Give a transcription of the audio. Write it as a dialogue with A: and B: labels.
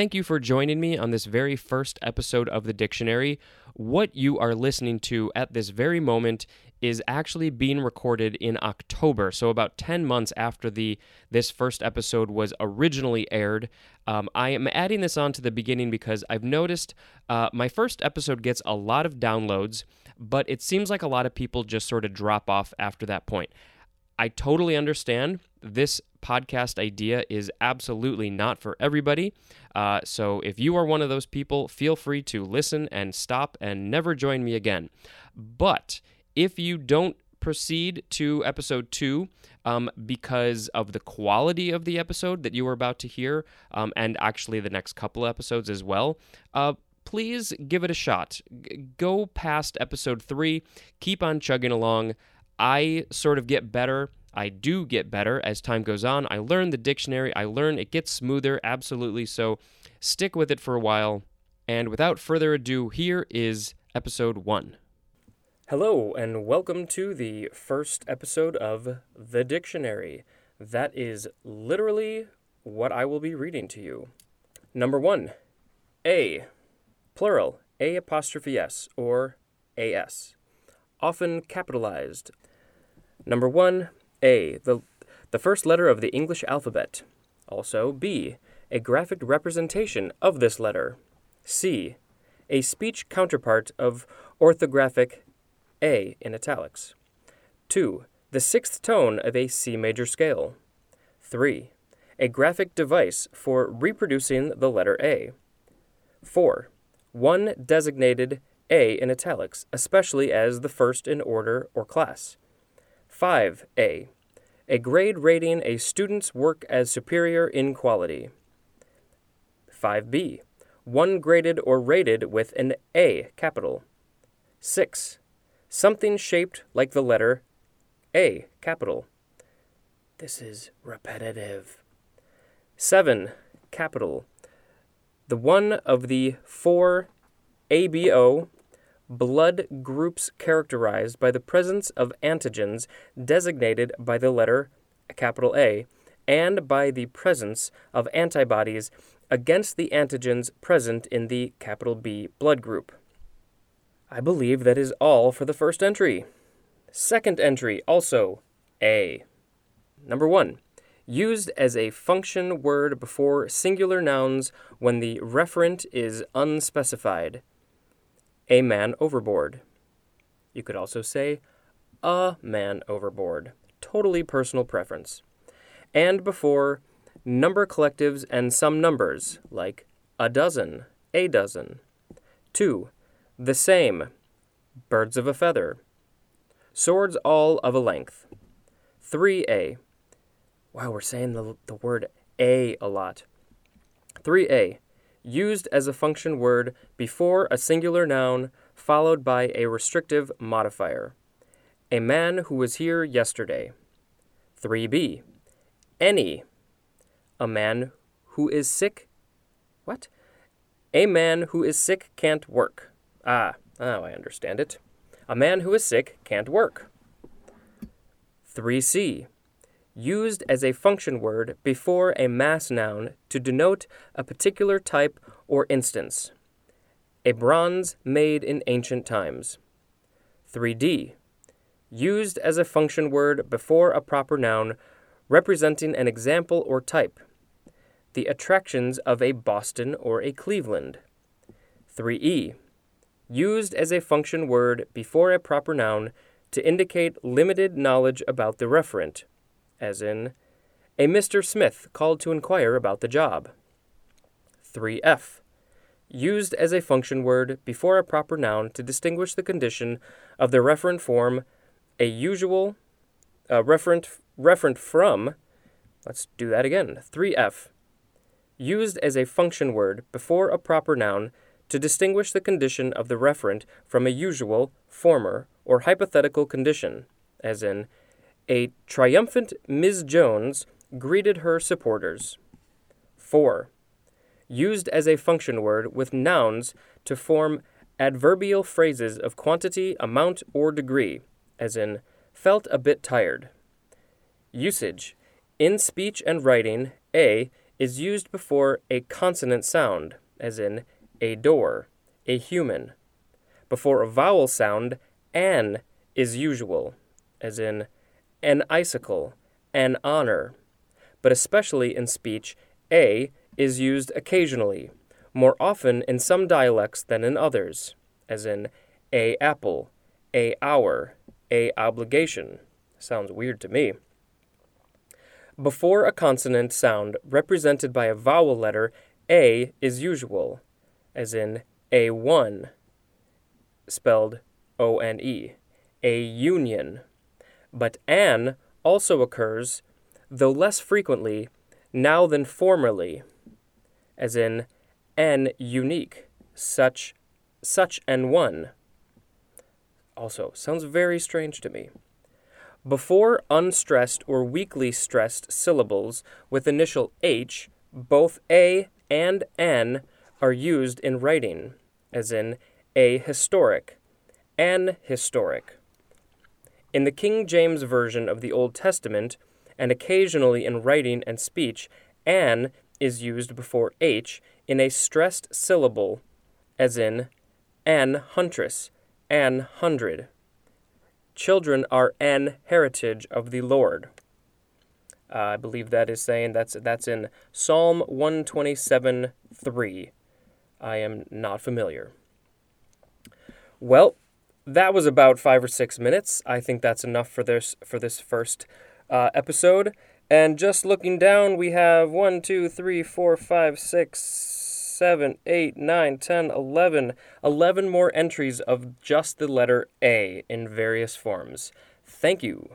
A: thank you for joining me on this very first episode of the dictionary. What you are listening to at this very moment is actually being recorded in October, so about 10 months after the this first episode was originally aired. Um, I am adding this on to the beginning because I've noticed uh, my first episode gets a lot of downloads, but it seems like a lot of people just sort of drop off after that point. I totally understand. This podcast idea is absolutely not for everybody. Uh, so if you are one of those people, feel free to listen and stop and never join me again. But if you don't proceed to episode two um, because of the quality of the episode that you are about to hear, um, and actually the next couple episodes as well, uh, please give it a shot. G- go past episode three, keep on chugging along. I sort of get better. I do get better as time goes on. I learn the dictionary, I learn it gets smoother, absolutely. So stick with it for a while. And without further ado, here is episode one. Hello, and welcome to the first episode of The Dictionary. That is literally what I will be reading to you. Number one, A, plural, A apostrophe S, or AS, often capitalized. Number one, A, the, the first letter of the English alphabet. Also, B, a graphic representation of this letter. C, a speech counterpart of orthographic a in italics. 2. The sixth tone of a C major scale. 3. A graphic device for reproducing the letter A. 4. One designated A in italics, especially as the first in order or class. 5A. A grade rating a student's work as superior in quality. 5B. One graded or rated with an A capital. 6 something shaped like the letter A, capital. This is repetitive. 7, capital. The one of the four ABO blood groups characterized by the presence of antigens designated by the letter capital A and by the presence of antibodies against the antigens present in the capital B blood group. I believe that is all for the first entry. Second entry, also A. Number one, used as a function word before singular nouns when the referent is unspecified. A man overboard. You could also say a man overboard. Totally personal preference. And before number collectives and some numbers, like a dozen, a dozen. Two, the same. Birds of a feather. Swords all of a length. 3a. Wow, we're saying the, the word a a lot. 3a. Used as a function word before a singular noun followed by a restrictive modifier. A man who was here yesterday. 3b. Any. A man who is sick. What? A man who is sick can't work. Ah, now I understand it. A man who is sick can't work. 3c. Used as a function word before a mass noun to denote a particular type or instance. A bronze made in ancient times. 3d. Used as a function word before a proper noun representing an example or type. The attractions of a Boston or a Cleveland. 3e used as a function word before a proper noun to indicate limited knowledge about the referent, as in, a Mr. Smith called to inquire about the job. 3f. Used as a function word before a proper noun to distinguish the condition of the referent form, a usual, a referent, referent from, let's do that again, 3f. Used as a function word before a proper noun to distinguish the condition of the referent from a usual, former, or hypothetical condition, as in, a triumphant Ms. Jones greeted her supporters. 4. Used as a function word with nouns to form adverbial phrases of quantity, amount, or degree, as in, felt a bit tired. Usage. In speech and writing, A is used before a consonant sound, as in a door, a human. Before a vowel sound, an is usual, as in an icicle, an honor. But especially in speech, a is used occasionally, more often in some dialects than in others, as in a apple, a hour, a obligation. Sounds weird to me. Before a consonant sound represented by a vowel letter, a is usual, as in a one, spelled O N E, a union. But an also occurs, though less frequently, now than formerly, as in an unique, such, such an one. Also, sounds very strange to me. Before unstressed or weakly stressed syllables with initial H, both A and N are used in writing, as in a historic, an historic. In the King James Version of the Old Testament, and occasionally in writing and speech, an is used before h in a stressed syllable, as in an huntress, an hundred. Children are an heritage of the Lord. Uh, I believe that is saying that's that's in Psalm 127 3. I am not familiar. Well, that was about five or six minutes. I think that's enough for this for this first uh, episode. And just looking down, we have 1, 2, 3, 4, 5, 6, 7, 8, 9, 10, 11. 11 more entries of just the letter A in various forms. Thank you.